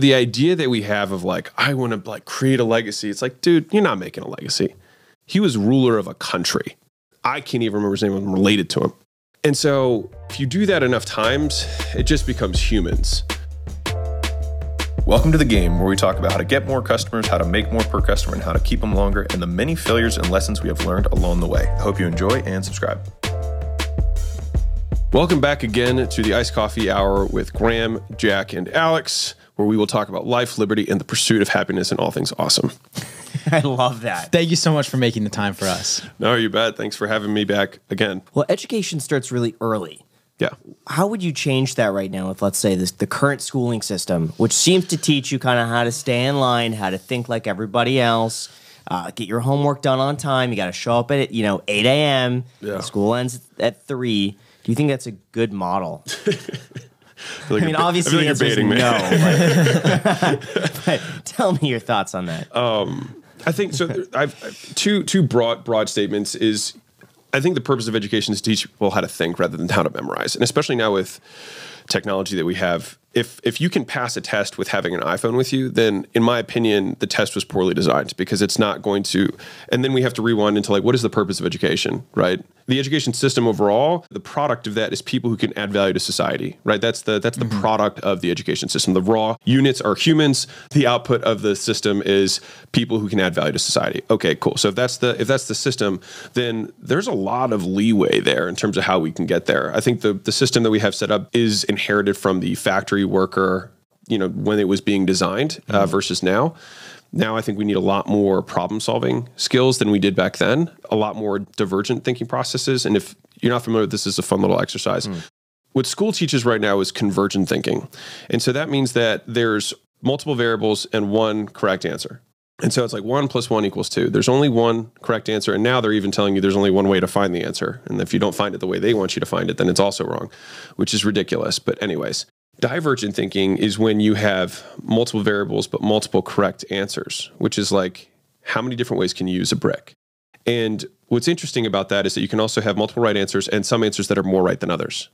the idea that we have of like, I want to like create a legacy. It's like, dude, you're not making a legacy. He was ruler of a country. I can't even remember his name. I'm related to him. And so if you do that enough times, it just becomes humans. Welcome to the game where we talk about how to get more customers, how to make more per customer, and how to keep them longer, and the many failures and lessons we have learned along the way. I hope you enjoy and subscribe. Welcome back again to the Iced Coffee Hour with Graham, Jack, and Alex, where we will talk about life, liberty, and the pursuit of happiness and all things awesome. I love that. Thank you so much for making the time for us. No, you bet. Thanks for having me back again. Well, education starts really early. Yeah. How would you change that right now with, let's say, this, the current schooling system, which seems to teach you kind of how to stay in line, how to think like everybody else, uh, get your homework done on time. You got to show up at you know 8 a.m. Yeah. School ends at three. Do you think that's a good model? I, I mean, obviously, I the like answer you're is me. no. But, but tell me your thoughts on that. Um, I think so. there- I've I've- two two broad broad statements is. I think the purpose of education is to teach people how to think rather than how to memorize, and especially now with technology that we have. If if you can pass a test with having an iPhone with you, then in my opinion, the test was poorly designed because it's not going to. And then we have to rewind into like, what is the purpose of education, right? The education system overall, the product of that is people who can add value to society, right? That's the that's the mm-hmm. product of the education system. The raw units are humans. The output of the system is people who can add value to society. Okay, cool. So if that's the if that's the system, then there's a lot of leeway there in terms of how we can get there. I think the the system that we have set up is inherited from the factory worker, you know, when it was being designed uh, versus now. Now I think we need a lot more problem solving skills than we did back then, a lot more divergent thinking processes. And if you're not familiar with this, is a fun little exercise. What school teaches right now is convergent thinking. And so that means that there's multiple variables and one correct answer. And so it's like one plus one equals two. There's only one correct answer. And now they're even telling you there's only one way to find the answer. And if you don't find it the way they want you to find it, then it's also wrong, which is ridiculous. But, anyways, divergent thinking is when you have multiple variables but multiple correct answers, which is like how many different ways can you use a brick? And what's interesting about that is that you can also have multiple right answers and some answers that are more right than others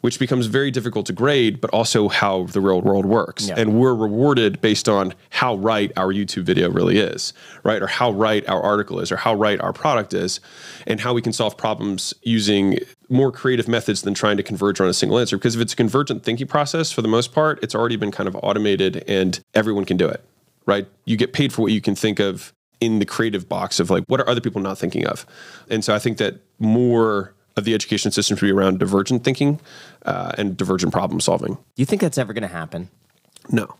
which becomes very difficult to grade, but also how the real world works. Yeah. And we're rewarded based on how right our YouTube video really is, right? Or how right our article is, or how right our product is, and how we can solve problems using more creative methods than trying to converge on a single answer. Because if it's a convergent thinking process, for the most part, it's already been kind of automated and everyone can do it, right? You get paid for what you can think of in the creative box of like, what are other people not thinking of? And so I think that more of the education system to be around divergent thinking uh, and divergent problem solving. Do you think that's ever going to happen? No,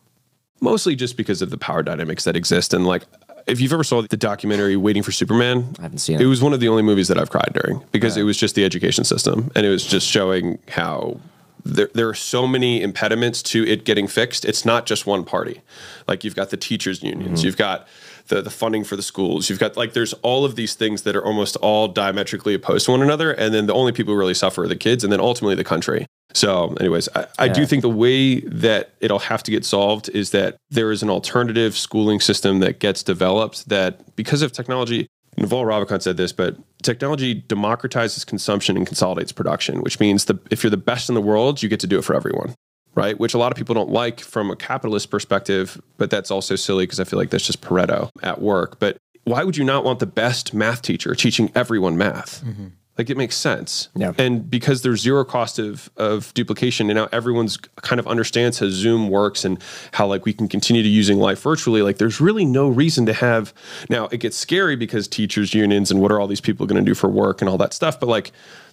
mostly just because of the power dynamics that exist. And like, if you've ever saw the documentary Waiting for Superman, I haven't seen it. It was one of the only movies that I've cried during because it was just the education system, and it was just showing how. There, there are so many impediments to it getting fixed. It's not just one party. Like you've got the teachers' unions, Mm-hmm. you've got the, the funding for the schools, you've got like there's all of these things that are almost all diametrically opposed to one another, and then the only people who really suffer are the kids, and then ultimately the country. So, anyways, I, I do think the way that it'll have to get solved is that there is an alternative schooling system that gets developed that because of technology, Naval Ravikant said this, but technology democratizes consumption and consolidates production, which means the, if you're the best in the world, you get to do it for everyone, right? Which a lot of people don't like from a capitalist perspective, but that's also silly because I feel like that's just Pareto at work. But why would you not want the best math teacher teaching everyone math? Mm-hmm. Like it makes sense. Yeah. And because there's zero cost of, of duplication and now everyone's kind of understands how Zoom works and how like we can continue to using life virtually, like there's really no reason to have now it gets scary because teachers unions and what are all these people going to do for work and all that stuff. But like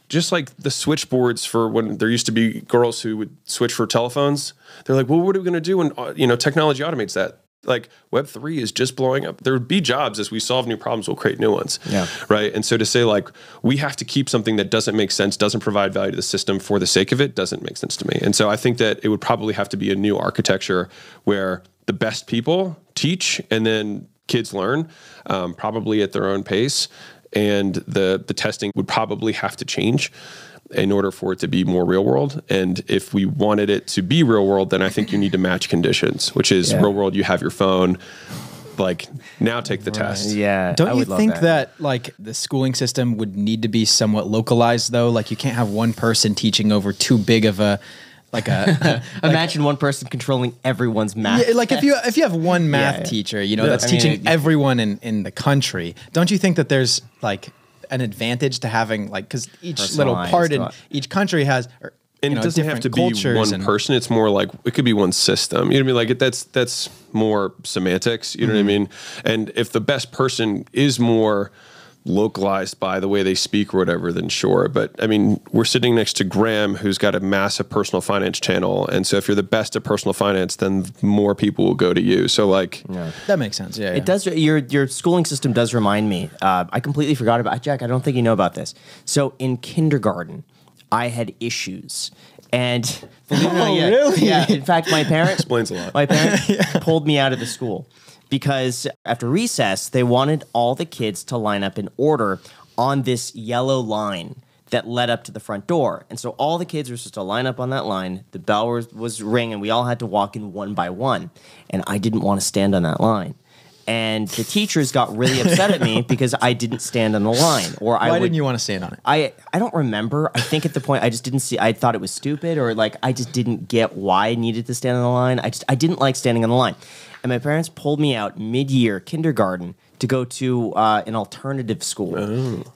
just like the switchboards for when there used to be girls who would switch for telephones, they're like, well, what are we going to do when uh, you know technology automates that? Like Web three is just blowing up. There would be jobs as we solve new problems, we'll create new ones. Yeah. Right. And so to say like we have to keep something that doesn't make sense, doesn't provide value to the system for the sake of it, doesn't make sense to me. And so I think that it would probably have to be a new architecture where the best people teach and then kids learn, um, probably at their own pace. And the the testing would probably have to change in order for it to be more real world. And if we wanted it to be real world, then I think you need to match conditions, which is Yeah. real world. You have your phone. Like now, take the test. Yeah. Don't you would love think that. like the schooling system would need to be somewhat localized though? Like you can't have one person teaching over too big of a like a Imagine one person controlling everyone's math. Yeah, like if you if you have one math yeah. teacher, you know, Yeah, that's I teaching it- everyone in in the country, don't you think that there's like an advantage to having like because each little part in each country has, or, and you know, it doesn't have to be cultures one person. It's more like it could be one system. You know what I mean? Like that's that's more semantics. You know what I Mm-hmm. mean? And if the best person is more localized by the way they speak or whatever, then sure. But I mean, we're sitting next to Graham, who's got a massive personal finance channel, and so if you're the best at personal finance, then more people will go to you. So like, That makes sense. Yeah, It does. Your your schooling system does remind me. Uh, I completely forgot about Jack. I don't think you know about this. So in kindergarten, I had issues, and believe it or not, Oh, yeah, really? Yeah. In fact, my parents Explains a lot. My parents pulled me out of the school because after recess, they wanted all the kids to line up in order on this yellow line that led up to the front door. And so all the kids were supposed to line up on that line. The bell was, was ring, and we all had to walk in one by one. And I didn't want to stand on that line. And the teachers got really upset at me because I didn't stand on the line, or I Why would, didn't you want to stand on it? I I don't remember. I think at the point I just didn't see. I thought it was stupid, or like I just didn't get why I needed to stand on the line. I just I didn't like standing on the line, and my parents pulled me out mid-year kindergarten to go to uh, an alternative school,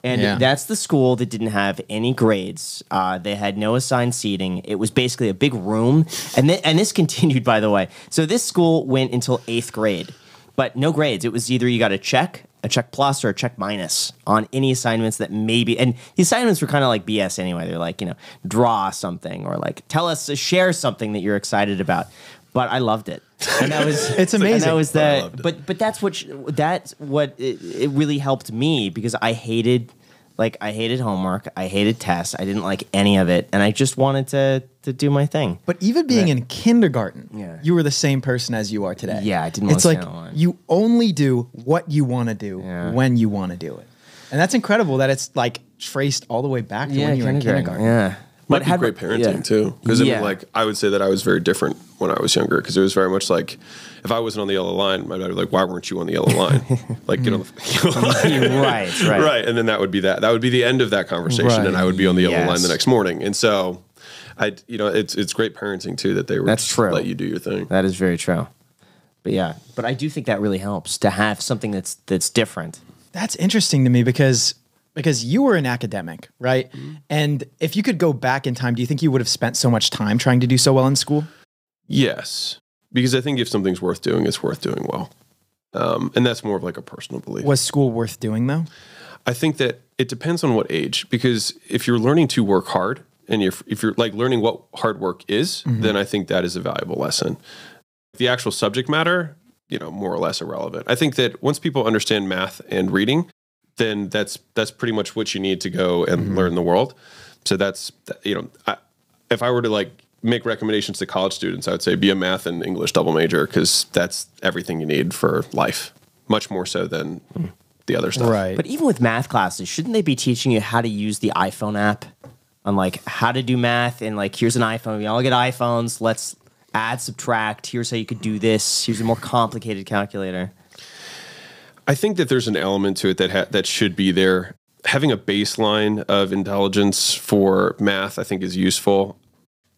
and Yeah. that's the school that didn't have any grades. Uh, they had no assigned seating. It was basically a big room, and th- and this continued by the way. So this school went until eighth grade but no grades. It was either you got a check, a check plus, or a check minus on any assignments that maybe. And the assignments were kind of like BS anyway. They're like, you know, draw something or like tell us, share something that you're excited about. But I loved it, and that was It's And amazing. that was But I the. loved it. But but that's what sh- that's what it, it really helped me because I hated. Like I hated homework, I hated tests, I didn't like any of it, and I just wanted to to do my thing. But even being in kindergarten, Yeah. you were the same person as you are today. Yeah, I didn't wanna It's like stand on the line. you only do what you want to do Yeah. when you want to do it, and that's incredible that it's like traced all the way back to when you were in kindergarten. Yeah, might be had- great parenting yeah. too. Because I Yeah. mean, like I would say that I was very different when I was younger. Because it was very much like if I wasn't on the yellow line, my dad would be like, "Why weren't you on the yellow line? like get on the yellow line." right, right. right. And then that would be that. That would be the end of that conversation, Right. and I would be on the yellow Yes. line the next morning. And so, I, you know, it's it's great parenting too that they were That's true. let you do your thing. That is very true. But yeah, but I do think that really helps to have something that's that's different. That's interesting to me because because you were an academic, right? And if you could go back in time, do you think you would have spent so much time trying to do so well in school? Yes, because I think if something's worth doing, it's worth doing well. Um, and that's more of like a personal belief. Was school worth doing though? I think that it depends on what age. Because if you're learning to work hard, and you're, if you're like learning what hard work is, then I think that is a valuable lesson. The actual subject matter, you know, more or less irrelevant. I think that once people understand math and reading, then that's that's pretty much what you need to go and mm-hmm. learn the world. So that's you know, I, if I were to like make recommendations to college students, I would say be a math and English double major because that's everything you need for life, much more so than mm. the other stuff. Right. But even with math classes, shouldn't they be teaching you how to use the iPhone app on like how to do math and like here's an iPhone. We all get iPhones. Let's add, subtract. Here's how you could do this. Here's a more complicated calculator. I think that there's an element to it that ha- that should be there. Having a baseline of intelligence for math, I think, is useful.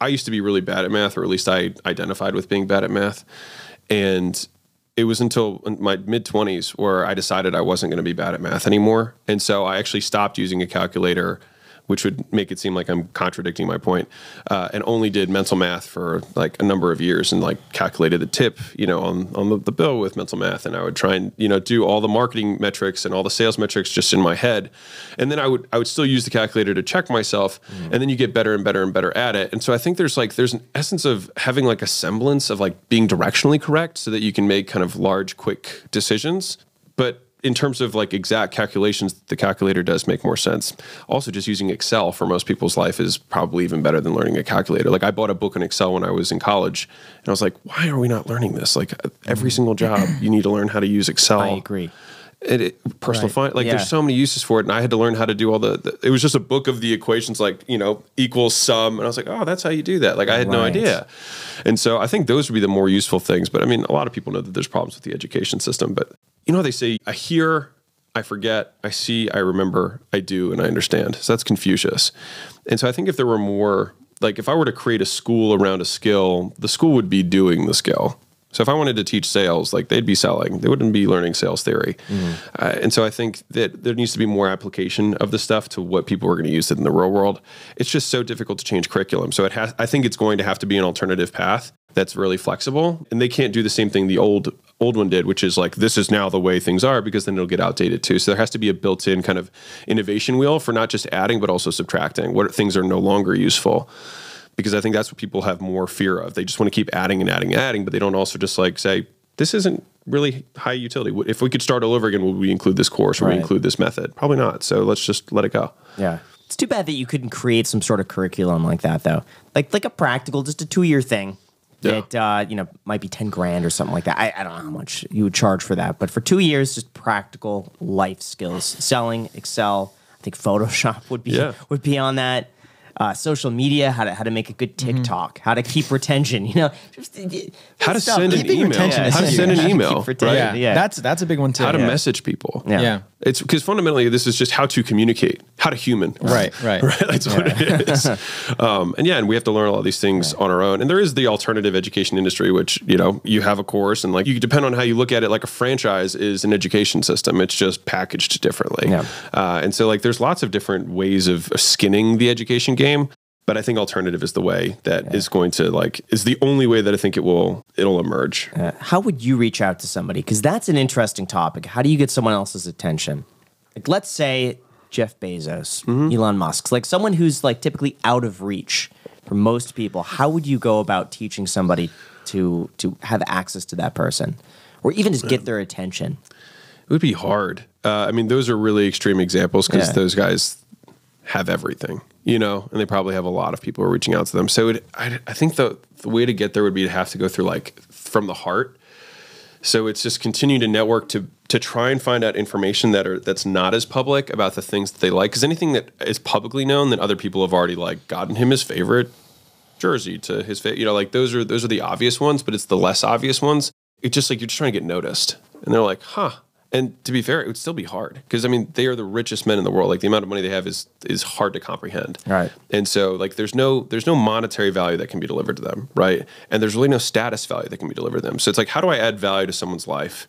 I used to be really bad at math, or at least I identified with being bad at math, and it was until my mid 20s where I decided I wasn't going to be bad at math anymore, and so I actually stopped using a calculator which would make it seem like I'm contradicting my point, uh, and only did mental math for like a number of years and like calculated the tip, you know, on on the, the bill with mental math, and I would try and you know do all the marketing metrics and all the sales metrics just in my head, and then I would I would still use the calculator to check myself, and then you get better and better and better at it, and so I think there's like there's an essence of having like a semblance of like being directionally correct so that you can make kind of large quick decisions, but in terms of like exact calculations, the calculator does make more sense. Also, just using Excel for most people's life is probably even better than learning a calculator. Like I bought a book in Excel when I was in college, and I was like, why are we not learning this? Like uh, every mm-hmm. single job, you need to learn how to use Excel. I agree. It, it, personal Right. finance, like Yeah. there's so many uses for it, and I had to learn how to do all the, the. It was just a book of the equations, like you know, equals sum, and I was like, oh, that's how you do that. Like I had no idea, and so I think those would be the more useful things. But I mean, a lot of people know that there's problems with the education system, but you know, how they say I hear, I forget, I see, I remember, I do, and I understand. So that's Confucius, and so I think if there were more like if I were to create a school around a skill, the school would be doing the skill. So if I wanted to teach sales, like they'd be selling, they wouldn't be learning sales theory. Uh, and so I think that there needs to be more application of the stuff to what people are going to use it in the real world. It's just so difficult to change curriculum. So it has, I think it's going to have to be an alternative path that's really flexible, and they can't do the same thing the old old one did, which is like this is now the way things are because then it'll get outdated too. So there has to be a built-in kind of innovation wheel for not just adding but also subtracting. What things are no longer useful because I think that's what people have more fear of. They just want to keep adding and adding and adding, but they don't also just like say, this isn't really high utility. If we could start all over again, would we include this course or would we include this method? Probably not. So let's just let it go. Yeah. It's too bad that you couldn't create some sort of curriculum like that, though. Like like a practical, just a two year thing Yeah. that uh, you know might be ten grand or something like that. I, I don't know how much you would charge for that, but for two years, just practical life skills, selling, Excel. I think Photoshop would be Yeah. would be on that. Uh, social media, how to how to make a good Mm-hmm. TikTok, how to keep retention. You know, just, How to send an email. retention How to send an email. retention. right? yeah, Yeah. that's that's a big one too. How to Yeah. message people. Yeah. Yeah. It's because fundamentally this is just how to communicate, how to human. Right, right. right. That's what it is. um, and yeah, and we have to learn a lot of these things on our own. And there is the alternative education industry, which you know you have a course, and like you depend on how you look at it. Like a franchise is an education system; it's just packaged differently. Yeah. Uh, and so like there's lots of different ways of skinning the education game. But I think alternative is the way that is going to like is the only way that I think it will it'll emerge. Uh, how would you reach out to somebody? Because that's an interesting topic. How do you get someone else's attention? Like, let's say Jeff Bezos, Mm-hmm. Elon Musk, like someone who's like typically out of reach for most people. How would you go about teaching somebody to to have access to that person, or even just get their attention? It would be hard. Uh, I mean, those are really extreme examples because Yeah. those guys have everything, you know, and they probably have a lot of people reaching out to them. So it, I, I think the the way to get there would be to have to go through like from the heart. So it's just continue to network to to try and find out information that are that's not as public about the things that they like. Because anything that is publicly known that other people have already like gotten him his favorite jersey to his fa- you know like those are those are the obvious ones but it's the less obvious ones it's just like you're just trying to get noticed and they're like huh and to be fair it would still be hard because i mean they are the richest men in the world. Like the amount of money they have is is hard to comprehend. Right. and so like there's no there's no monetary value that can be delivered to them right? And there's really no status value that can be delivered to them. So it's like how do i add value to someone's life?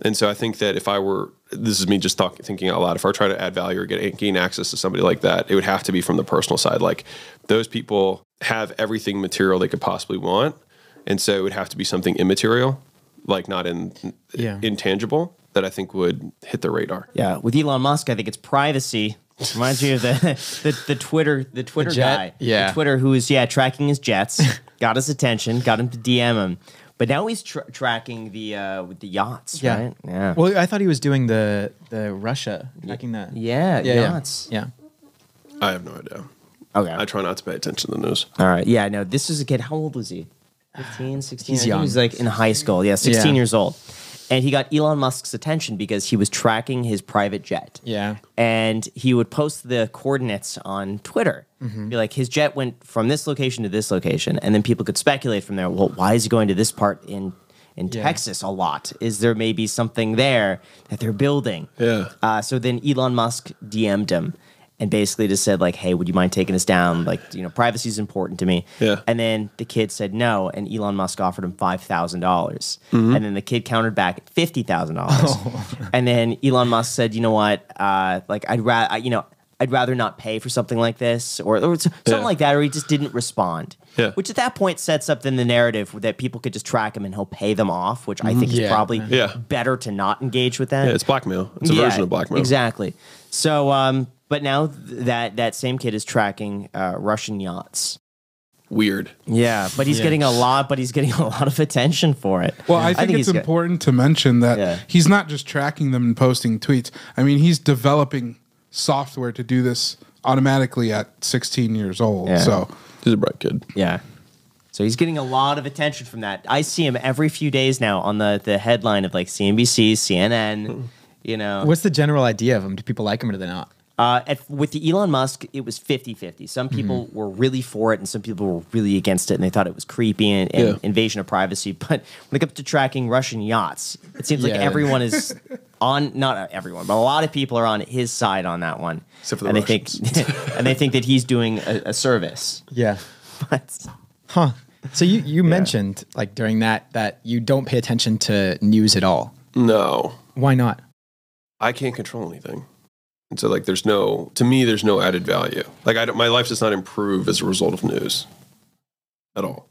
And so i think that if i were this is me just talk, thinking out loud if i were trying to add value or get gain access to somebody like that it would have to be from the personal side. Like those people have everything material they could possibly want and so it would have to be something immaterial like not in Yeah. intangible that i think would hit the radar Yeah, with Elon Musk, I think it's privacy. Reminds me of the the, the Twitter the Twitter jet? guy. Yeah. the Twitter who is yeah tracking his jets, got his attention, got him to DM him, but now he's tra- tracking the uh, with the yachts. Yeah. right? yeah. Well, I thought he was doing the the Russia tracking that. Yeah, yeah, yachts. yeah. i have no idea Okay. i try not to pay attention to the news All right. Yeah, no, this is a kid. How old was he? 15, 16? He's young. He was like in high school. Yeah, 16 Yeah. years old. And he got Elon Musk's attention because he was tracking his private jet. Yeah. And he would post the coordinates on Twitter. Be like, his jet went from this location to this location. And then people could speculate from there, well, why is he going to this part in in Yeah. Texas a lot? Is there maybe something there that they're building? Yeah. Uh, so then Elon Musk DM'd him and basically just said like, "Hey, would you mind taking us down? Like, you know, privacy is important to me." Yeah. And then the kid said no, and Elon Musk offered him five dollars, Mm-hmm. and then the kid countered back at fifty thousand dollars, Oh. and then Elon Musk said, "You know what? Uh, like, I'd rather, you know." I'd rather not pay for something like this, or, or something Yeah. like that, or he just didn't respond. Yeah. Which at that point sets up then the narrative that people could just track him and he'll pay them off, which I think is probably Yeah. better to not engage with that. Yeah, it's blackmail. It's a Yeah, version of blackmail. Exactly. So, um, but now th- that that same kid is tracking uh, Russian yachts. Weird. Yeah, but he's Yeah. getting a lot. But he's getting a lot of attention for it. Well, I think, he's it's got- important to mention that Yeah. he's not just tracking them and posting tweets. I mean, he's developing software to do this automatically at 16 years old. Yeah. So He's a bright kid. Yeah. So he's getting a lot of attention from that. I see him every few days now on the the headline of like CNBC, CNN. You know, What's the general idea of him? Do people like him or do they not? Uh, at, with the Elon Musk, it was 50 50. Some people Mm-hmm. were really for it and some people were really against it and they thought it was creepy and, and Yeah. invasion of privacy. But when it comes to tracking Russian yachts, it seems like everyone is on, not everyone, but a lot of people are on his side on that one. Except for the and Russians. They think, and they think that he's doing a, a service. Yeah. but Huh. So you, you mentioned like during that that you don't pay attention to news at all. No, Why not? I can't control anything. And so, like, there's no, to me, there's no added value. Like, I don't, my life does not improve as a result of news at all.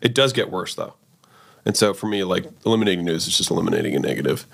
It does get worse, though. And so, for me, like, eliminating news is just eliminating a negative.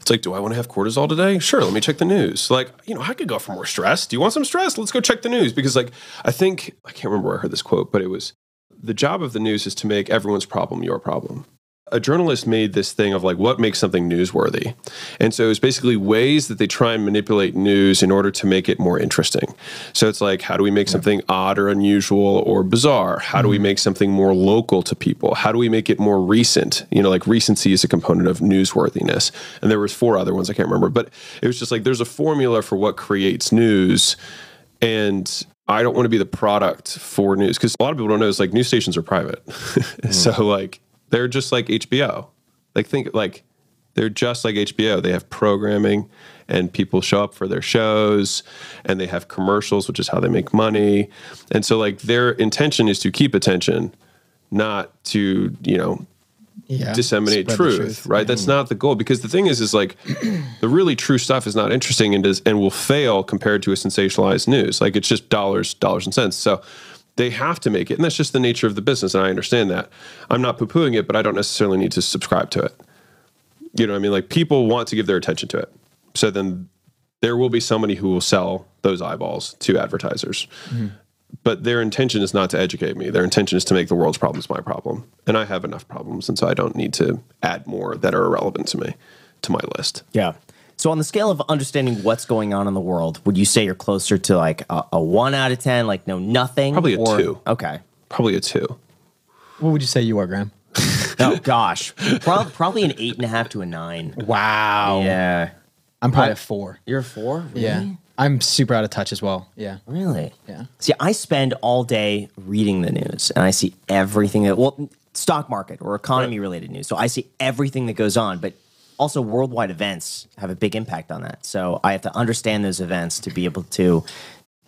It's like, do I want to have cortisol today? Sure, let me check the news. Like, you know, I could go for more stress. Do you want some stress? Let's go check the news. Because, like, I think, I can't remember where I heard this quote, but it was the job of the news is to make everyone's problem your problem a journalist made this thing of like what makes something newsworthy. And so it's basically ways that they try and manipulate news in order to make it more interesting. So it's like, how do we make something odd or unusual or bizarre? How do we mm-hmm. make something more local to people? How do we make it more recent? You know, like recency is a component of newsworthiness. And there was four other ones I can't remember, but it was just like there's a formula for what creates news. And I don't want to be the product for news because a lot of people don't know it's like news stations are private. Mm-hmm. so like they're just like HBO. Like think like they're just like HBO. They have programming and people show up for their shows and they have commercials, which is how they make money. And so like their intention is to keep attention, not to, you know, Yeah. disseminate the truth, right? That's mm. not the goal because the thing is, is like the really true stuff is not interesting and does and will fail compared to a sensationalized news. Like it's just dollars, dollars and cents. So they have to make it, and that's just the nature of the business. And I understand that. I'm not poo pooing it, but I don't necessarily need to subscribe to it. You know what I mean? Like people want to give their attention to it. So then there will be somebody who will sell those eyeballs to advertisers. Mm-hmm. But their intention is not to educate me. Their intention is to make the world's problems my problem. And I have enough problems. And so I don't need to add more that are irrelevant to me to my list. yeah. So on the scale of understanding what's going on in the world, would you say you're closer to like a, a one out of ten, like no nothing? Probably a or- two. Okay. Probably a two. What would you say you are, Graham? Oh gosh, Prob- probably an eight and a half to a nine. Wow. Yeah. I'm probably a four. You're a four. Really? Yeah. I'm super out of touch as well. Yeah. Really? Yeah. See, I spend all day reading the news and I see everything that, well, stock market or economy related news. So I see everything that goes on, but also worldwide events have a big impact on that. So I have to understand those events to be able to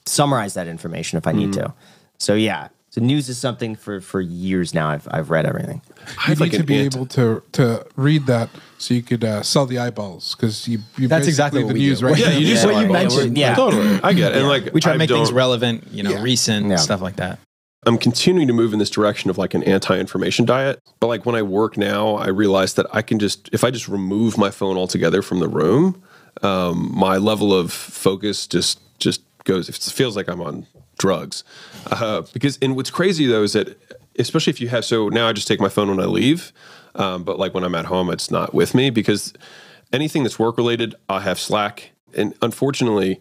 summarize that information if I need Mm. to. So yeah. So news is something for, for years now. I've, I've read everything. I You have like need to be ant- able to to read that so you could uh, sell the eyeballs because you, you That's basically exactly the what we news do. right Yeah, now. you do Yeah, what you eyeballs. mentioned. Yeah. Totally. I get it. And like We try to make things don't- relevant, you know, Yeah. recent, Yeah. stuff like that. I'm continuing to move in this direction of like an anti-information diet. But like when I work now, I realize that I can just if I just remove my phone altogether from the room, um, my level of focus just just goes. It feels like I'm on drugs. Uh, because and what's crazy though is that especially if you have so now I just take my phone when I leave, um, but like when I'm at home, it's not with me because anything that's work related, I have Slack, and unfortunately.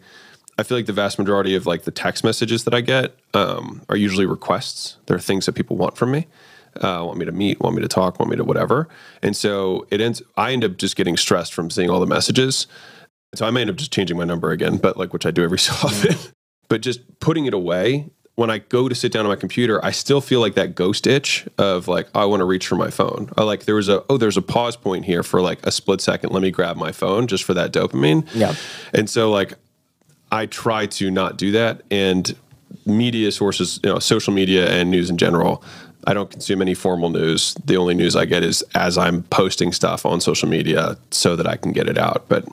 I feel like the vast majority of like the text messages that I get um, are usually requests. They're things that people want from me, uh, want me to meet, want me to talk, want me to whatever. And so it ends. I end up just getting stressed from seeing all the messages. So I may end up just changing my number again, but like which I do every so often. but just putting it away. When I go to sit down on my computer, I still feel like that ghost itch of like I want to reach for my phone. I like there was a oh there's a pause point here for like a split second. Let me grab my phone just for that dopamine. Yeah. And so like I try to not do that. And media sources, you know, social media and news in general, I don't consume any formal news. The only news I get is as I'm posting stuff on social media so that I can get it out. But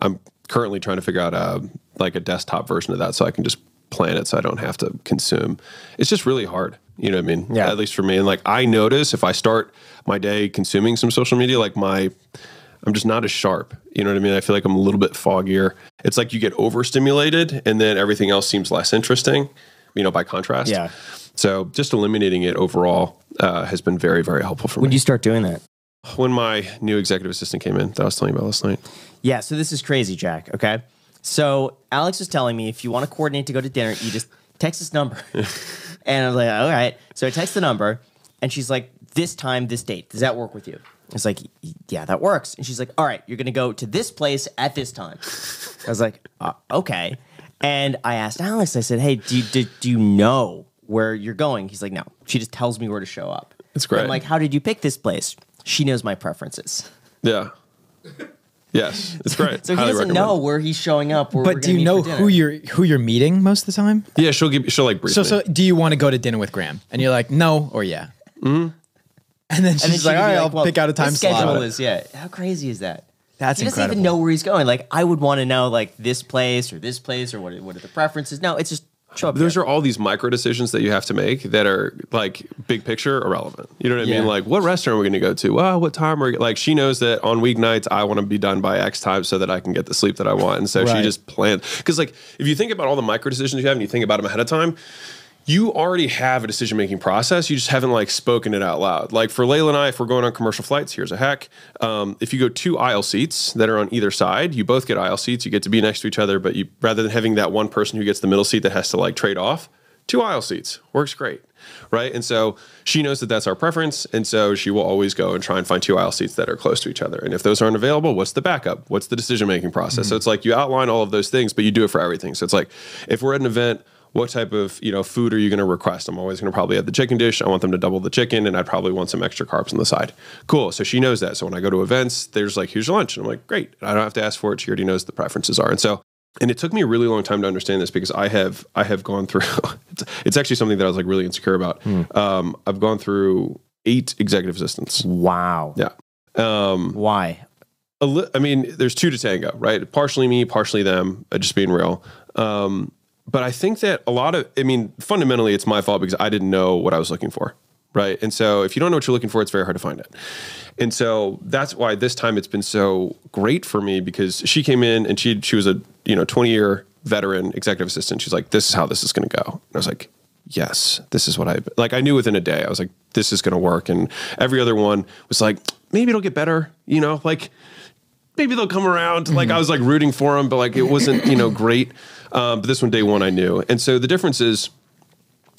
I'm currently trying to figure out a like a desktop version of that so I can just plan it so I don't have to consume. It's just really hard. You know what I mean? Yeah. At least for me. And like I notice if I start my day consuming some social media, like my I'm just not as sharp. You know what I mean? I feel like I'm a little bit foggier. It's like you get overstimulated and then everything else seems less interesting, you know, by contrast. Yeah. So just eliminating it overall uh, has been very, very helpful for me. When me. do you start doing that? when my new executive assistant came in that I was telling you about last night. Yeah, so this is crazy, Jack. Okay. So Alex was telling me if you want to coordinate to go to dinner, you just text this number. and I was like, all right. So I text the number and she's like, this time, this date. Does that work with you? I was like, yeah, that works. And she's like, all right, you're going to go to this place at this time. I was like, uh, okay. And I asked Alex, I said, hey, do you, do, do you know where you're going? He's like, no. She just tells me where to show up. That's great. I'm like, how did you pick this place? She knows my preferences. Yeah. Yes, it's great. So he doesn't recommend. know where he's showing up. Where we're But do you know who you're who you're meeting most of the time? Yeah, she'll give. She'll like brief So me. so do you want to go to dinner with Graham? And you're like, no or yeah. Mm-hmm. And then she's And then she like, could all be I'll well, pick out a time his schedule slot. is yeah. How crazy is that? That's he doesn't incredible. even know where he's going. Like I would want to know like this place or this place or what are, what are the preferences. No, it's just show up. Those there. are all these micro decisions that you have to make that are like big picture irrelevant. You know what I Yeah. mean? Like, what restaurant are we going to go to? Well, what time are we? Like, she knows that on weeknights I want to be done by X time so that I can get the sleep that I want, and so she just plans. Because like, if you think about all the micro decisions you have and you think about them ahead of time. You already have a decision making process. You just haven't like spoken it out loud. Like for Leila and I, if we're going on commercial flights, here's a hack. Um, if you go two aisle seats that are on either side, you both get aisle seats. You get to be next to each other, but you rather than having that one person who gets the middle seat that has to like trade off, two aisle seats works great right and so she knows that that's our preference and so she will always go and try and find two aisle seats that are close to each other and if those aren't available what's the backup what's the decision making process so it's like you outline all of those things but you do it for everything so it's like if we're at an event what type of you know food are you going to request i'm always going to probably have the chicken dish i want them to double the chicken and i'd probably want some extra carbs on the side cool so she knows that so when i go to events there's like here's your lunch and i'm like great i don't have to ask for it she already knows the preferences are and so and it took me a really long time to understand this because I have I have gone through. It's, it's actually something that I was like really insecure about. Um, I've gone through eight executive assistants. wow. Yeah. Um, Why? a li- I mean, there's two to tango, right? Partially me, partially them. uh, Just being real. Um, but I think that a lot of, I mean, fundamentally, it's my fault because I didn't know what I was looking for, right? And so, if you don't know what you're looking for, it's very hard to find it. And so that's why this time it's been so great for me because she came in and she she was a you know 20 year veteran executive assistant. She's like, this is how this is going to go. And I was like, yes, this is what I like. I knew within a day. I was like, this is going to work. And every other one was like, maybe it'll get better. You know, like maybe they'll come around. Like mm-hmm. I was like rooting for them, but like it wasn't, you know, great. Um, but this one, day one, I knew. And so the difference is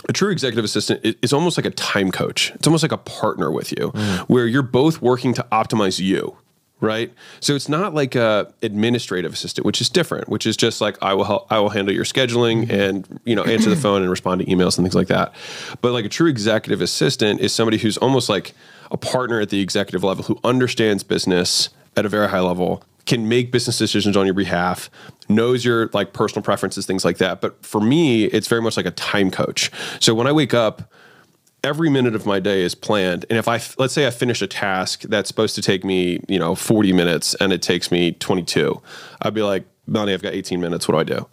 a true executive assistant is almost like a time coach. It's almost like a partner with you mm. where you're both working to optimize you. Right. So it's not like a administrative assistant, which is different, which is just like I will help, I will handle your scheduling mm-hmm. and, you know, answer the phone and respond to emails and things like that. But like a true executive assistant is somebody who's almost like a partner at the executive level who understands business at a very high level, can make business decisions on your behalf, knows your like personal preferences, things like that. But for me, it's very much like a time coach. So when I wake up, every minute of my day is planned. And if I let's say I finish a task that's supposed to take me, you know, 40 minutes and it takes me 22, I'd be like, Melanie, I've got 18 minutes. What do I do?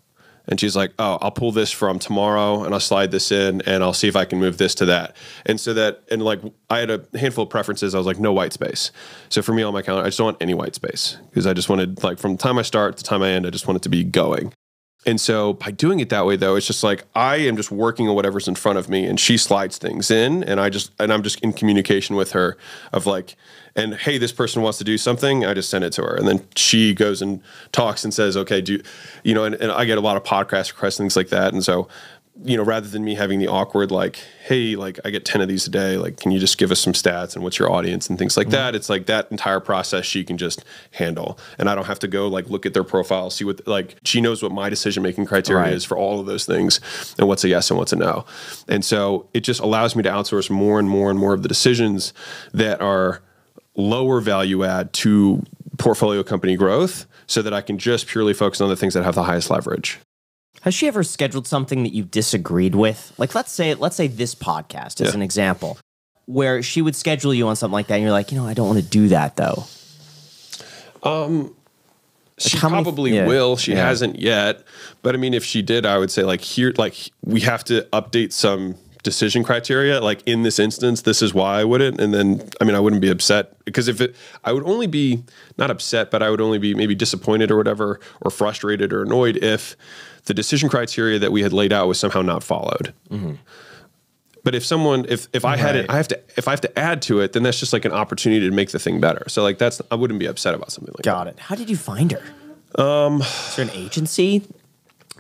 And she's like, "Oh, I'll pull this from tomorrow, and I'll slide this in, and I'll see if I can move this to that." And so that, and like, I had a handful of preferences. I was like, "No white space." So for me on my calendar, I just don't want any white space because I just wanted, like, from the time I start to the time I end, I just want it to be going. And so by doing it that way, though, it's just like I am just working on whatever's in front of me, and she slides things in, and I just and I'm just in communication with her of like, and hey, this person wants to do something, I just send it to her, and then she goes and talks and says, okay, do you know? And, and I get a lot of podcast requests, and things like that, and so you know, rather than me having the awkward like, hey, like I get ten of these a day, like can you just give us some stats and what's your audience and things like mm-hmm. that? It's like that entire process she can just handle, and I don't have to go like look at their profile, see what like she knows what my decision making criteria Right. is for all of those things, and what's a yes and what's a no, and so it just allows me to outsource more and more and more of the decisions that are lower value add to portfolio company growth, so that I can just purely focus on the things that have the highest leverage. Has she ever scheduled something that you disagreed with? Like let's say let's say this podcast as Yeah. an example, where she would schedule you on something like that, and you're like, you know, I don't want to do that though. Um, she how many- probably yeah. will. She Yeah. hasn't yet. But I mean, if she did, I would say like here, like we have to update some decision criteria. Like in this instance, this is why I wouldn't. And then, I mean, I wouldn't be upset because if it, I would only be not upset, but I would only be maybe disappointed or whatever, or frustrated or annoyed if the decision criteria that we had laid out was somehow not followed. But if someone, if if I had it, I have to, if I have to add to it, then that's just like an opportunity to make the thing better. So like that's, I wouldn't be upset about something like that. Got it. How did you find her? Um, is there an agency?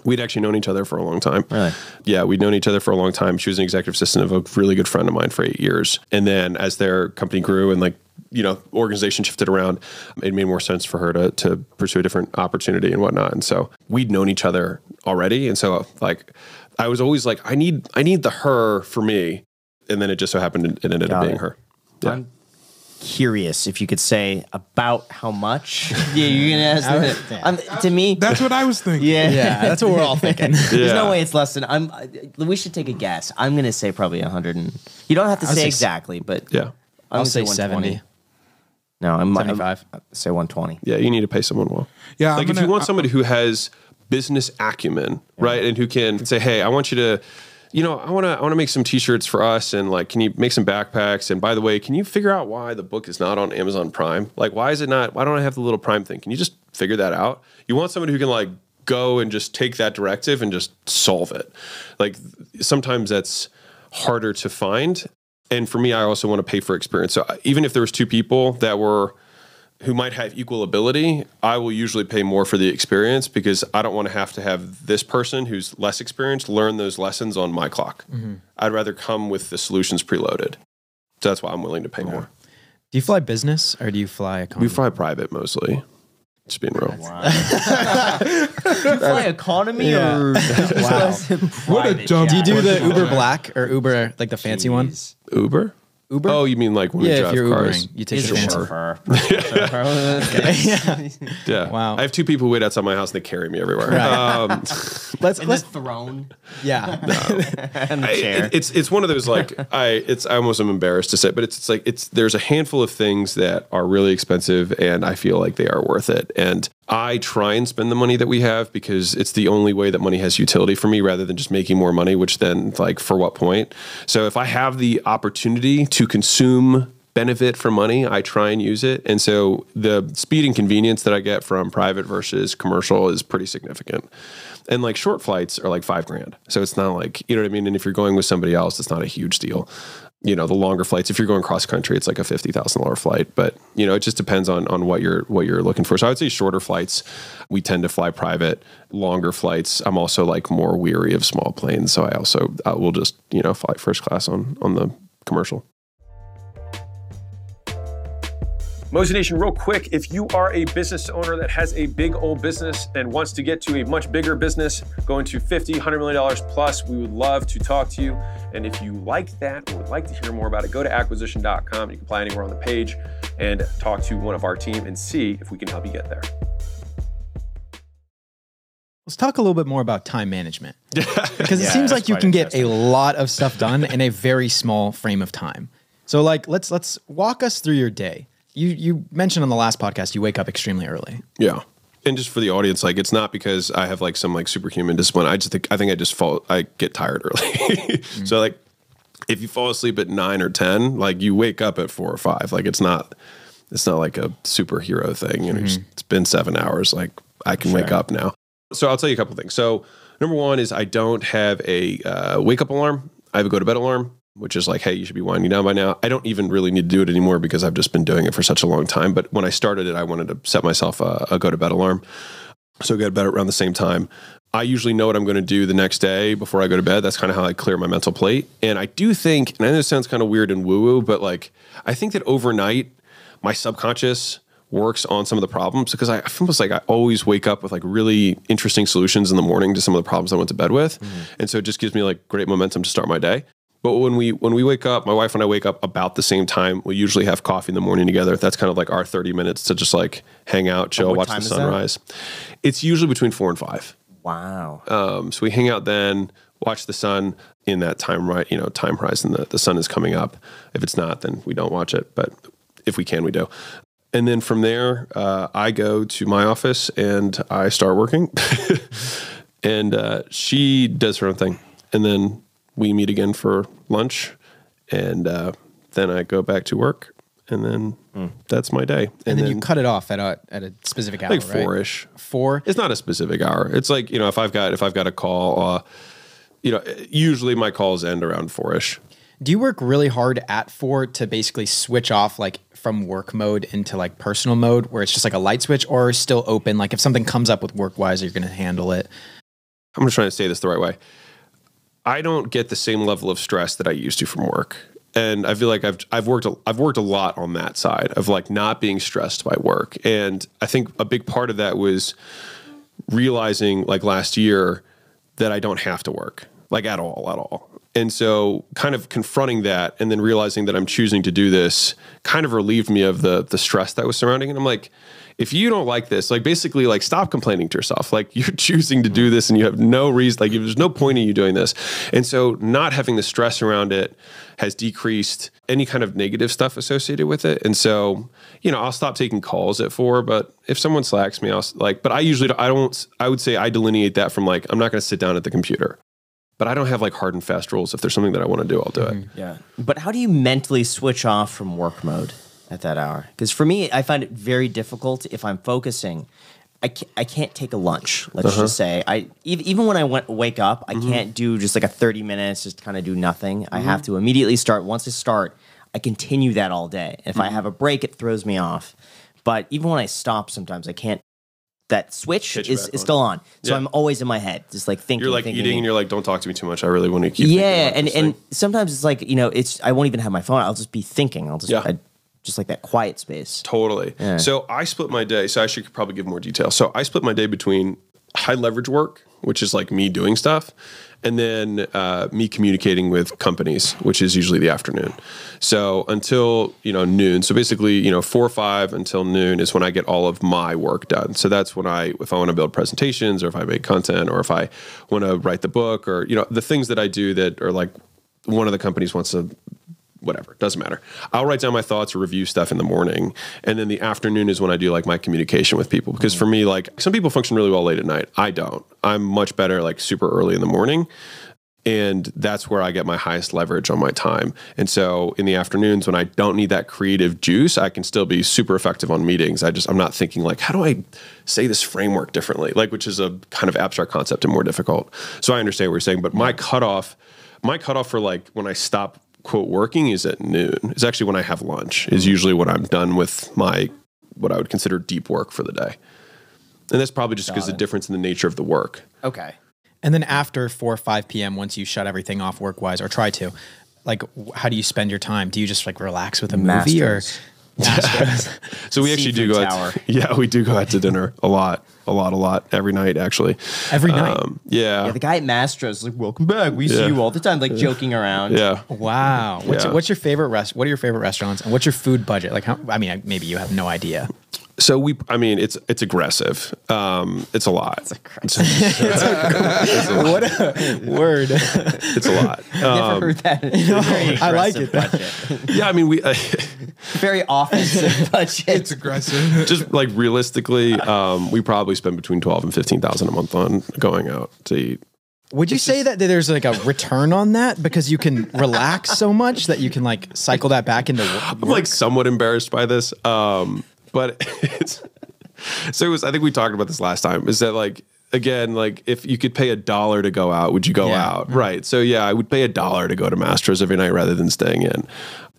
We'd actually known each other for a long time. Really? Yeah, we'd known each other for a long time. She was an executive assistant of a really good friend of mine for eight years. And then as their company grew and like, you know, organization shifted around, it made more sense for her to to pursue a different opportunity and whatnot. And so we'd known each other already. And so like I was always like, I need I need the her for me. And then it just so happened it ended Got up being it. her. Yeah. I'm curious if you could say about how much. yeah, you're gonna ask. Yeah. I'm, to me, That's what I was thinking. yeah, Yeah, that's what we're all thinking. There's no way it's less than. I'm. I- We should take a guess. I'm gonna say probably 100 and. You don't have to say say exactly, but Yeah. I'm I'll gonna say 70. No, I'm 75. I'm, say 120. Yeah, you need to pay someone well. Yeah, I'm like if gonna- you want I- somebody who has business acumen, right, and who can say, "Hey, I want you to, you know, I want to, I want to make some T-shirts for us, and like, can you make some backpacks? And by the way, can you figure out why the book is not on Amazon Prime? Like, why is it not? Why don't I have the little Prime thing? Can you just figure that out? You want somebody who can like go and just take that directive and just solve it. Like sometimes that's harder to find. And for me, I also want to pay for experience. So uh, even if there was two people that were who might have equal ability, I will usually pay more for the experience because I don't want to have to have this person who's less experienced learn those lessons on my clock. Mm-hmm. I'd rather come with the solutions preloaded. So that's why I'm willing to pay more. Do you fly business or do you fly economy? We fly private mostly. Just being real. fly economy or Wow. What a dumb- Do you do the Uber Black or Uber like the fancy one? Uber? Uber? Oh, you mean like when yeah, we if drive you're cars? Ubering, you take He's the a fancy. chauffeur. yeah. Yeah. Wow. I have two people who wait outside my house and they carry me everywhere. Um, Let's In let's the throne yeah. and the I- chair. it- it's it's one of those like I it's I almost am embarrassed to say, but it's, it's like it's there's a handful of things that are really expensive and I feel like they are worth it. And I try and spend the money that we have because it's the only way that money has utility for me rather than just making more money, which then like for what point? So if I have the opportunity to consume benefit from money, I try and use it. And so the speed and convenience that I get from private versus commercial is pretty significant. And like short flights are like five grand. So it's not like, you know what I mean? And if you're going with somebody else, it's not a huge deal. You know, the longer flights, if you're going cross country, it's like a fifty thousand dollar flight. But you know, it just depends on on what you're what you're looking for. So I would say shorter flights, we tend to fly private. Longer flights, I'm also like more weary of small planes. So I also will just, you know, fly first class on on the commercial. Mozi Nation, real quick, if you are a business owner that has a big old business and wants to get to a much bigger business, going to 50, 100 million dollars plus, we would love to talk to you. And if you like that or would like to hear more about it, go to acquisition.com. You can apply anywhere on the page and talk to one of our team and see if we can help you get there. Let's talk a little bit more about time management. Because it Yeah, seems like you can get a lot of stuff done in a very small frame of time. So like let's let's walk us through your day. You you mentioned on the last podcast you wake up extremely early. Yeah. And just for the audience, like it's not because I have like some like superhuman discipline. I just think I think I just fall I get tired early. So like if you fall asleep at nine or ten, like you wake up at four or five. Like it's not it's not like a superhero thing. You know, just- it's been seven hours. Like I can wake up now. So I'll tell you a couple things. So number one is I don't have a uh, wake up alarm. I have a go to bed alarm, which is like, hey, you should be winding down by now. I don't even really need to do it anymore because I've just been doing it for such a long time. But when I started it, I wanted to set myself a, a go to bed alarm. So I go to bed around the same time. I usually know what I'm going to do the next day before I go to bed. That's kind of how I clear my mental plate. And I do think, and I know this sounds kind of weird and woo woo, but like I think that overnight, my subconscious works on some of the problems because I, almost like I always wake up with like really interesting solutions in the morning to some of the problems I went to bed with, mm-hmm. and so it just gives me like great momentum to start my day. But when we when we wake up, my wife and I wake up about the same time. We usually have coffee in the morning together. That's kind of like our thirty minutes to just like hang out, chill, watch the sunrise. It's usually between four and five. wow. Um, so we hang out then, watch the sun in that time right, you know, time horizon. The, the sun is coming up. If it's not, then we don't watch it. But if we can, we do. And then from there, uh, I go to my office and I start working. and uh, she does her own thing. And then we meet again for lunch. And uh, then I go back to work. And then that's my day. And, then, you cut it off at a at a specific hour, like right? four ish. Four. It's not a specific hour. It's like you know, if I've got if I've got a call, uh, you know, usually my calls end around four ish. Do you work really hard at four to basically switch off like from work mode into like personal mode where it's just like a light switch or still open? Like if something comes up with work wise, you're going to handle it. I'm just trying to say this the right way. I don't get the same level of stress that I used to from work, and I feel like I've I've worked a, I've worked a lot on that side of like not being stressed by work, and I think a big part of that was realizing like last year that I don't have to work like at all at all. And so kind of confronting that and then realizing that I'm choosing to do this kind of relieved me of the the stress that was surrounding it. I'm like, if you don't like this, like basically like stop complaining to yourself. Like you're choosing to do this and you have no reason, like there's no point in you doing this. And so not having the stress around it has decreased any kind of negative stuff associated with it. And so, you know, I'll stop taking calls at four, but if someone slacks me, I'll like, but I usually, I don't, I would say I delineate that from like, I'm not going to sit down at the computer. But I don't have like hard and fast rules. If there's something that I want to do, I'll do it. Mm-hmm. Yeah. But how do you mentally switch off from work mode at that hour? Because for me, I find it very difficult if I'm focusing. I can't, I can't take a lunch. Let's Uh-huh. just say I even when I went, wake up, Mm-hmm. I can't do just like a 30 minutes, just kind of do nothing. I have to immediately start. Once I start, I continue that all day. If Mm-hmm. I have a break, it throws me off. But even when I stop, sometimes I can't. That switch is, is on. still on, so Yeah. I'm always in my head, just like thinking. You're like thinking, eating and you're like, don't talk to me too much. I really want to keep Yeah, and and thing." sometimes it's like you know, it's I won't even have my phone. I'll just be thinking. I'll just Yeah. I, just like that quiet space. Totally. Yeah. So I split my day. So I should probably give more detail. So I split my day between high leverage work, which is like me doing stuff, and then uh, me communicating with companies, which is usually the afternoon. So until you know noon. So basically, you know, four or five until noon is when I get all of my work done. So that's when I, if I want to build presentations, or if I make content, or if I want to write the book, or you know, the things that I do that are like one of the companies wants to whatever doesn't matter. I'll write down my thoughts or review stuff in the morning and then the afternoon is when i do like my communication with people because for me like some people function really well late at night. I don't. I'm much better like super early in the morning and that's where i get my highest leverage on my time. And so in the afternoons when i don't need that creative juice i can still be super effective on meetings. I just i'm not thinking like how do i say this framework differently? Like which is a kind of abstract concept and more difficult. So i understand what you're saying but my cutoff my cutoff for like when I stop quote working is at noon. It's actually when I have lunch. Is usually when I'm done with my what I would consider deep work for the day. And that's probably just because of the difference in the nature of the work. Okay. And then after 4 or 5 p.m., once you shut everything off work wise or try to, like, how do you spend your time? Do you just like relax with a movie or? Mastro's. So we actually do go Seafood out. tower. yeah, we do go out to dinner a lot, a lot, a lot every night actually. Every night? Um, yeah. Yeah, the guy at Mastro's is like, "Welcome back. We see you all the time." Like joking around. yeah. Wow. What's, Yeah. what's your favorite rest? What are your favorite restaurants? And what's your food budget? Like, how? I mean, maybe you have no idea. So we, I mean, it's it's aggressive. Um, it's a lot. It's, what a word. it's a lot. Never Um, heard that. Very I like it. Budget. yeah, I mean, we Very offensive budget. It's aggressive. just like realistically, um, we probably spend between twelve and fifteen thousand a month on going out to eat. Would you say that there's like a return on that because you can relax so much that you can like cycle that back into work? I'm like somewhat embarrassed by this, um, but it's so it was. I think we talked about this last time. Is that like again, like if you could pay a dollar to go out, would you go Yeah. out? Right. So yeah, I would pay a dollar to go to Mastro's every night rather than staying in.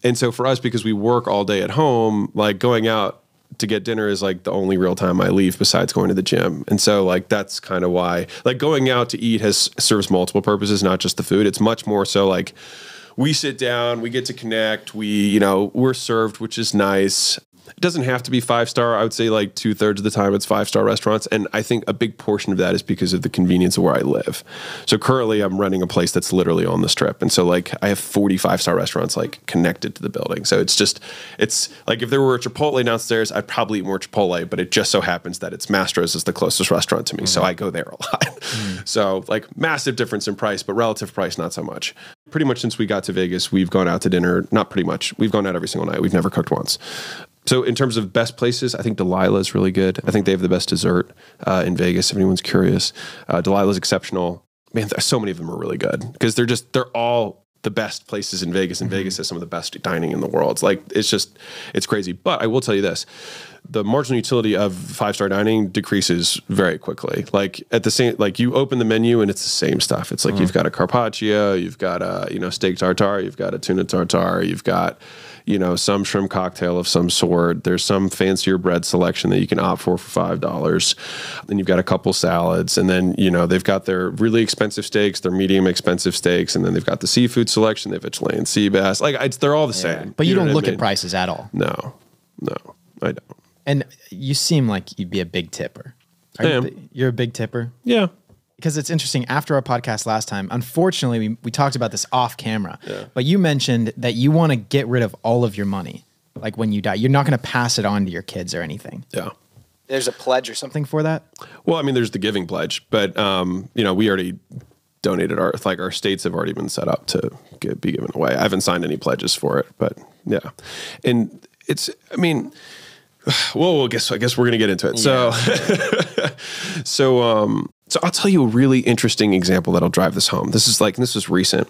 And so for us, because we work all day at home, like going out to get dinner is like the only real time I leave besides going to the gym. And so like that's kind of why like going out to eat has serves multiple purposes, not just the food. It's much more so like we sit down, we get to connect, we, you know, we're served, which is nice. It doesn't have to be five star. I would say like two thirds of the time it's five star restaurants. And I think a big portion of that is because of the convenience of where I live. So currently I'm running a place that's literally on the strip. And so like I have 45 star restaurants like connected to the building. So it's just, it's like if there were a Chipotle downstairs, I'd probably eat more Chipotle, but it just so happens that it's Mastro's is the closest restaurant to me. So mm. I go there a lot. Mm. So like massive difference in price, but relative price, not so much. Pretty much since we got to Vegas, we've gone out to dinner. Not pretty much. We've gone out every single night. We've never cooked once. So in terms of best places, I think Delilah is really good. I think they have the best dessert uh, in Vegas. If anyone's curious, uh, Delilah's exceptional. Man, so many of them are really good because they're just they're all the best places in Vegas, and Vegas has some of the best dining in the world. It's like it's just it's crazy. But I will tell you this: the marginal utility of five star dining decreases very quickly. Like at the same, like you open the menu and it's the same stuff. It's like mm. you've got a carpaccio, you've got a you know steak tartare, you've got a tuna tartare, you've got you know some shrimp cocktail of some sort. There's some fancier bread selection that you can opt for for five dollars. Then you've got a couple salads, and then you know they've got their really expensive steaks, their medium expensive steaks, and then they've got the seafood selection. They have a Chilean sea bass. Like it's, they're all the same. But you, know don't what I look mean? at prices at all. No, no, I don't. And you seem like you'd be a big tipper. Are I you am. bi- You're a big tipper. Yeah. because it's interesting. After our podcast last time, unfortunately, we, we talked about this off camera, yeah. but you mentioned that you want to get rid of all of your money. Like when you die, you're not going to pass it on to your kids or anything. Yeah. There's a pledge or something for that. Well, I mean, there's the giving pledge, but um, you know, we already donated our like our states have already been set up to get, be given away. I haven't signed any pledges for it, but yeah, and it's. I mean, well, I guess I guess we're gonna get into it. So, so um, so I'll tell you a really interesting example that'll drive this home. This is like this is recent.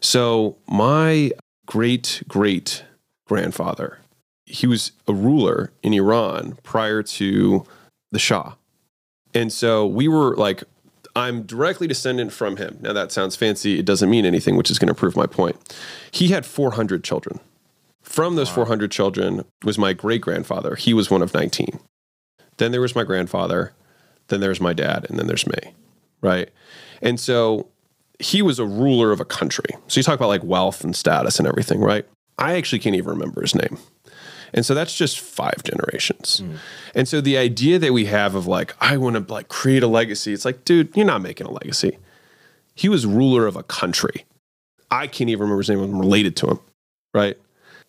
So my great great grandfather, he was a ruler in Iran prior to the Shah. And so we were like, I'm directly descendant from him. Now that sounds fancy. It doesn't mean anything, which is going to prove my point. He had 400 children. From those 400 children was my great grandfather. He was one of 19. Then there was my grandfather. Then there's my dad. And then there's me. Right. And so he was a ruler of a country. So you talk about like wealth and status and everything, right? I actually can't even remember his name. And so that's just five generations. Hmm. And so the idea that we have of like, I want to like create a legacy, it's like, dude, you're not making a legacy. He was ruler of a country. I can't even remember his name. I'm related to him. Right.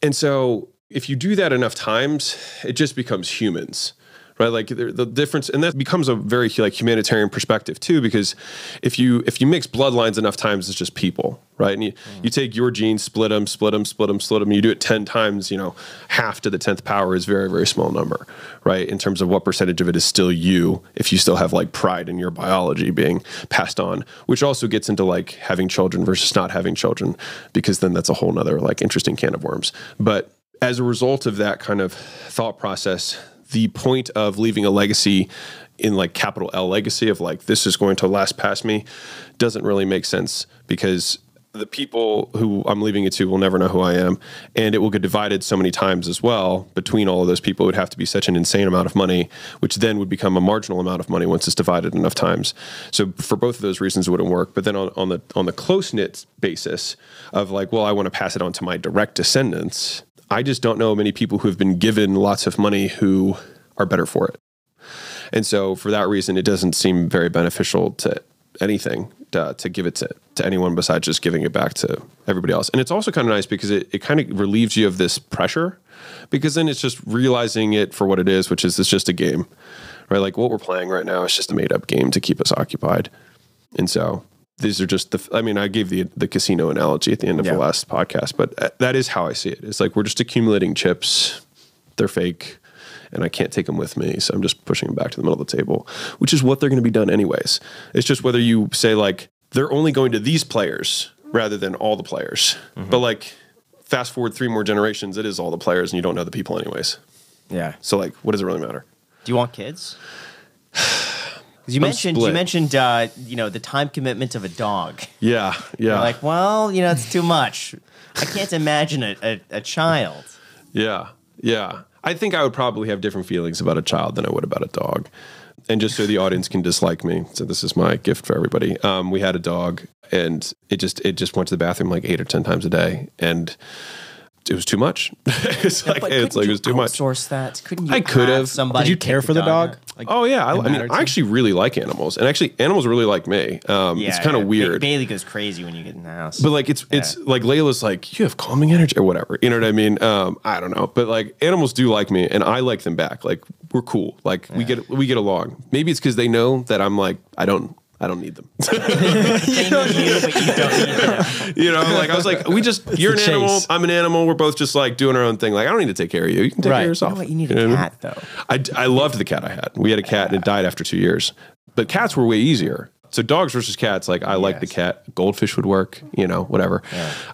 And so if you do that enough times, it just becomes humans. Right, like the, the difference, and that becomes a very like humanitarian perspective too, because if you if you mix bloodlines enough times, it's just people, right? And you, mm. you take your genes, split them, split them, split them, split them. You do it ten times, you know, half to the tenth power is very very small number, right? In terms of what percentage of it is still you, if you still have like pride in your biology being passed on, which also gets into like having children versus not having children, because then that's a whole nother like interesting can of worms. But as a result of that kind of thought process, the point of leaving a legacy in like capital L legacy of like this is going to last past me doesn't really make sense because the people who I'm leaving it to will never know who I am. And it will get divided so many times as well between all of those people. It would have to be such an insane amount of money which then would become a marginal amount of money once it's divided enough times. So for both of those reasons it wouldn't work. But then on, on the on the close knit basis of like well I want to pass it on to my direct descendants I just don't know many people who have been given lots of money who are better for it. And so, for that reason, it doesn't seem very beneficial to anything to, to give it to, to anyone besides just giving it back to everybody else. And it's also kind of nice because it, it kind of relieves you of this pressure because then it's just realizing it for what it is, which is it's just a game, right? Like what we're playing right now is just a made up game to keep us occupied. And so, these are just the i mean i gave the the casino analogy at the end of Yeah. the last podcast but uh, that is how i see it. It's like we're just accumulating chips. They're fake and i can't take them with me so i'm just pushing them back to the middle of the table which is what they're going to be done anyways. It's just whether you say like they're only going to these players rather than all the players. But like fast forward three more generations it is all the players and you don't know the people anyways. Yeah. so like what does it really matter? Do you want kids? you mentioned you mentioned uh, you know the time commitment of a dog. yeah yeah You're like, well, you know, it's too much. I can't imagine a, a, a child. Yeah, yeah. I think I would probably have different feelings about a child than I would about a dog. And just so the audience can dislike me, so this is my gift for everybody. Um, we had a dog, and it just it just went to the bathroom like eight or ten times a day, and it was too much. it's like it's like it was too much. Source that? Couldn't you? I could have. Somebody. Did you care for the dog? out? Like, Oh yeah, I, I mean, I actually really like animals, and actually, animals really like me. Um, it's kind yeah. of Ba- weird. Bailey goes crazy when you get in the house. But like it's it's like Leila's like you have calming energy or whatever. You know what I mean? Um, I don't know, but like animals do like me, and I like them back. Like we're cool. Like we get we get along. Maybe it's because they know that I'm like I don't I don't need them. they need you, but you don't need them. you know, like I was like we just you're an the animal. I'm an animal. We're both just like doing our own thing. Like I don't need to take care of you. You can take Right. care of yourself. You know what? You need know a what I mean? cat though. I, I loved the cat I had. We had a cat and it died after two years. But cats were way easier. So dogs versus cats, like I like the cat. Goldfish would work, you know, whatever.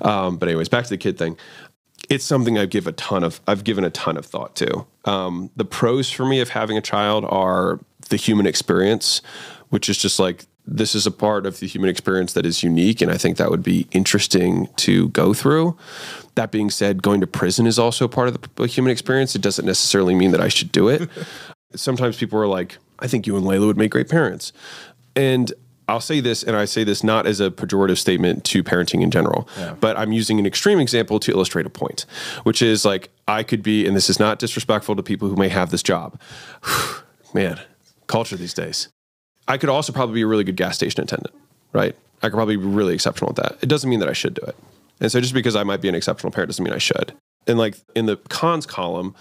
Um, but anyways, back to the kid thing. It's something I give a ton of. I've given a ton of thought to. Um, the pros for me of having a child are the human experience, which is just like this is a part of the human experience that is unique, and I think that would be interesting to go through. That being said, going to prison is also part of the human experience. It doesn't necessarily mean that I should do it sometimes people are like, I think you and Leila would make great parents. And I'll say this, and I say this not as a pejorative statement to parenting in general, but I'm using an extreme example to illustrate a point, which is like, I could be, and this is not disrespectful to people who may have this job. Man, culture these days. I could also probably be a really good gas station attendant, right? I could probably be really exceptional at that. It doesn't mean that I should do it. And so just because I might be an exceptional parent doesn't mean I should. And like in the cons column,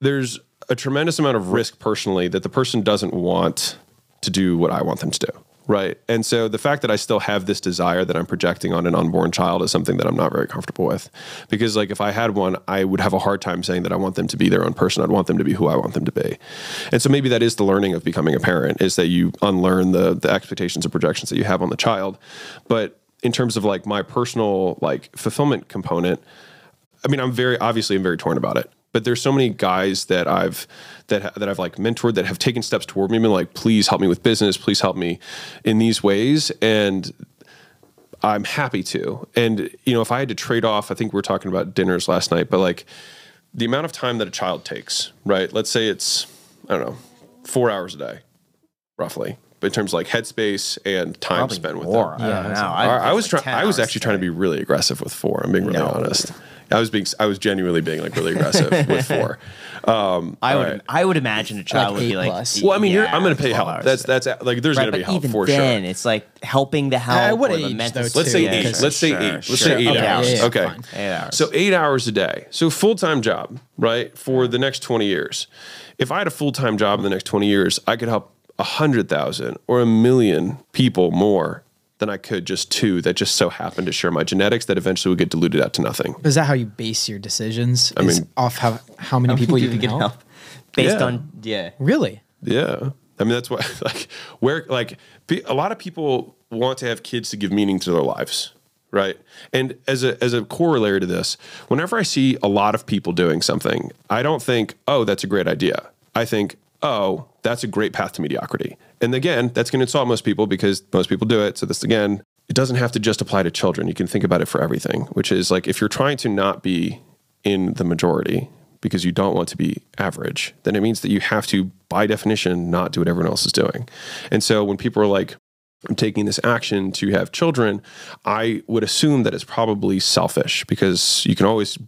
there's a tremendous amount of risk personally that the person doesn't want to do what I want them to do. Right. And so the fact that I still have this desire that I'm projecting on an unborn child is something that I'm not very comfortable with. Because, like, if I had one, I would have a hard time saying that I want them to be their own person. I'd want them to be who I want them to be. And so maybe that is the learning of becoming a parent is that you unlearn the, the expectations and projections that you have on the child. But in terms of like my personal like fulfillment component, I mean, I'm very obviously I'm very torn about it. But there's so many guys that I've that that I've like mentored that have taken steps toward me and been like, please help me with business, please help me in these ways, and I'm happy to. And you know, if I had to trade off, I think we were talking about dinners last night, but like the amount of time that a child takes, right? Let's say it's I don't know, four hours a day, roughly. But in terms of like headspace and time Probably spent with more. them, I don't. I, I'd I was like trying. I was actually trying to be really aggressive with four. I'm being really No. honest. I was being. I was genuinely being like really aggressive with four. Um, I would. all right. I would imagine a child would be like. plus. Well, I mean, you're, I'm going to pay help. That's that's like there's right, going to be but help even for then, sure. it's like helping the help. Uh, what or the age, mental though. Let's say Yeah, eight. Let's say Sure, eight. Let's sure. say eight Okay, hours. yeah, yeah, okay. Eight hours. So eight hours a day. So full time job, right? For the next 20 years. If I had a full time job in the next 20 years, I could help a hundred thousand or a million people more than I could just two that just so happen to share my genetics that eventually would get diluted out to nothing. Is that how you base your decisions? I mean- off how how many people you can get help? based Yeah. on yeah. Really? Yeah. I mean, that's why, like, where, like, a lot of people want to have kids to give meaning to their lives, right? And as a, as a corollary to this, whenever I see a lot of people doing something, I don't think, oh, that's a great idea. I think, oh, that's a great path to mediocrity. And again, that's going to insult most people because most people do it. So, this again, it doesn't have to just apply to children. You can think about it for everything, which is like if you're trying to not be in the majority because you don't want to be average, then it means that you have to, by definition, not do what everyone else is doing. And so when people are like, I'm taking this action to have children, I would assume that it's probably selfish because you can always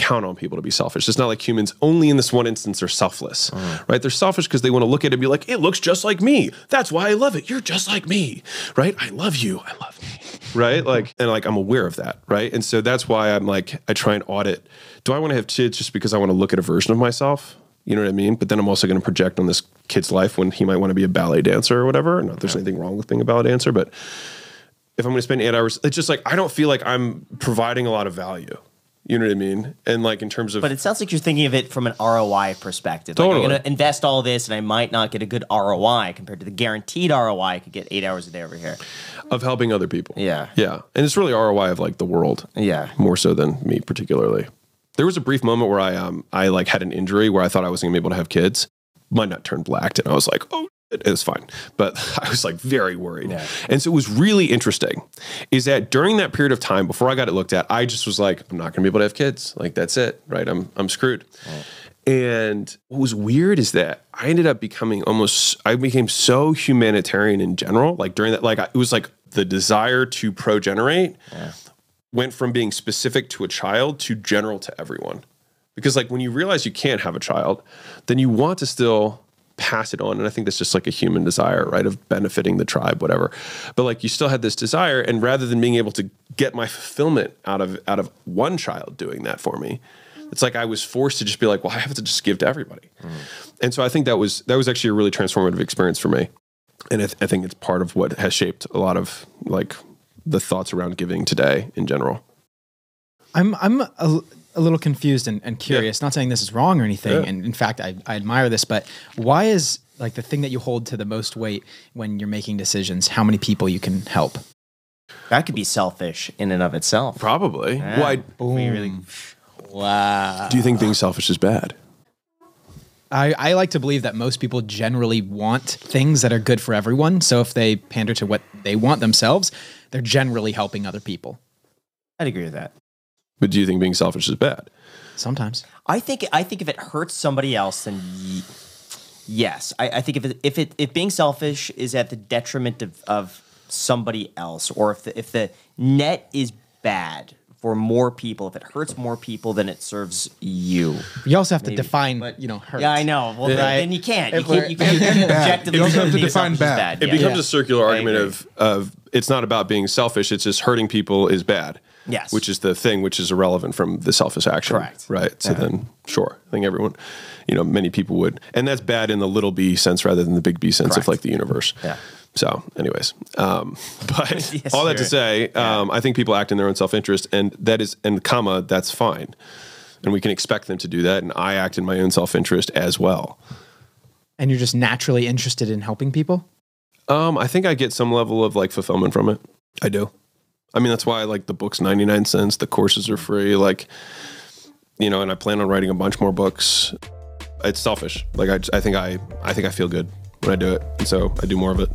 count on people to be selfish. It's not like humans only in this one instance are selfless, mm. right? They're selfish because they want to look at it and be like, it looks just like me. That's why I love it. You're just like me, right? I love you. I love me, right? Like, and like, I'm aware of that, right? And so that's why I'm like, I try and audit. Do I want to have kids just because I want to look at a version of myself? You know what I mean? But then I'm also going to project on this kid's life when he might want to be a ballet dancer or whatever. Not that there's anything wrong with being a ballet dancer, but if I'm going to spend eight hours, it's just like I don't feel like I'm providing a lot of value. You know what I mean? And like in terms of, But it sounds like you're thinking of it from an ROI perspective. Like, Totally. I'm going to invest all this, and I might not get a good ROI compared to the guaranteed ROI I could get eight hours a day over here. of helping other people. Yeah. yeah, and it's really ROI of like the world. Yeah. more so than me particularly. There was a brief moment where I um I like had an injury where I thought I wasn't gonna be able to have kids. My nut turned black, and I was like, oh. It was fine, but I was like very worried. Yeah. And so it was really interesting is that during that period of time before I got it looked at, I just was like, I'm not going to be able to have kids. Like, that's it, right? I'm, I'm screwed. And what was weird is that I ended up becoming almost, I became so humanitarian in general. Like during that, like I- it was like the desire to progenerate went from being specific to a child to general to everyone. Because like when you realize you can't have a child, then you want to still pass it on. And I think that's just like a human desire, right? Of benefiting the tribe, whatever. But like you still had this desire. And rather than being able to get my fulfillment out of out of one child doing that for me, it's like I was forced to just be like, well, I have to just give to everybody. Mm. And so I think that was that was actually a really transformative experience for me. And I, th- I think it's part of what has shaped a lot of like the thoughts around giving today in general. I'm I'm a, a little confused and, and curious. Not saying this is wrong or anything. Yeah. And in fact, I, I admire this. But why is like the thing that you hold to the most weight when you're making decisions? How many people you can help? That could be selfish in and of itself. Probably. Yeah. Why We really, wow. do you think being selfish is bad? I, I like to believe that most people generally want things that are good for everyone. So if they pander to what they want themselves, they're generally helping other people. I'd agree with that. But do you think being selfish is bad? Sometimes. I think I think if it hurts somebody else, then ye- yes. I, I think if it, if it if being selfish is at the detriment of, of somebody else, or if the if the net is bad for more people, if it hurts more people than it serves you. You also have to define, but- you know, hurt. Yeah, I know. Well, Right. then you can't. You If can't. You can't, you can't objectively You also have to define selfish is bad. It Yeah. becomes Yeah. a circular argument of of it's not about being selfish; it's just hurting people is bad. Yes. which is the thing, which is irrelevant from the selfish action. Correct. Right. So then, sure, I think everyone, you know, many people would, and that's bad in the little b sense rather than the big B sense Correct. of like the universe. Yeah. So, anyways, um, but Yes, all that to say, um, I think people act in their own self interest, and that is, and comma, that's fine, and we can expect them to do that, and I act in my own self interest as well. And you're just naturally interested in helping people. Um, I think I get some level of like fulfillment from it. I do. I mean, that's why I like the books 99 cents, the courses are free. Like, you know, and I plan on writing a bunch more books. It's selfish. Like, I, I think I, I think I feel good when I do it. And so I do more of it.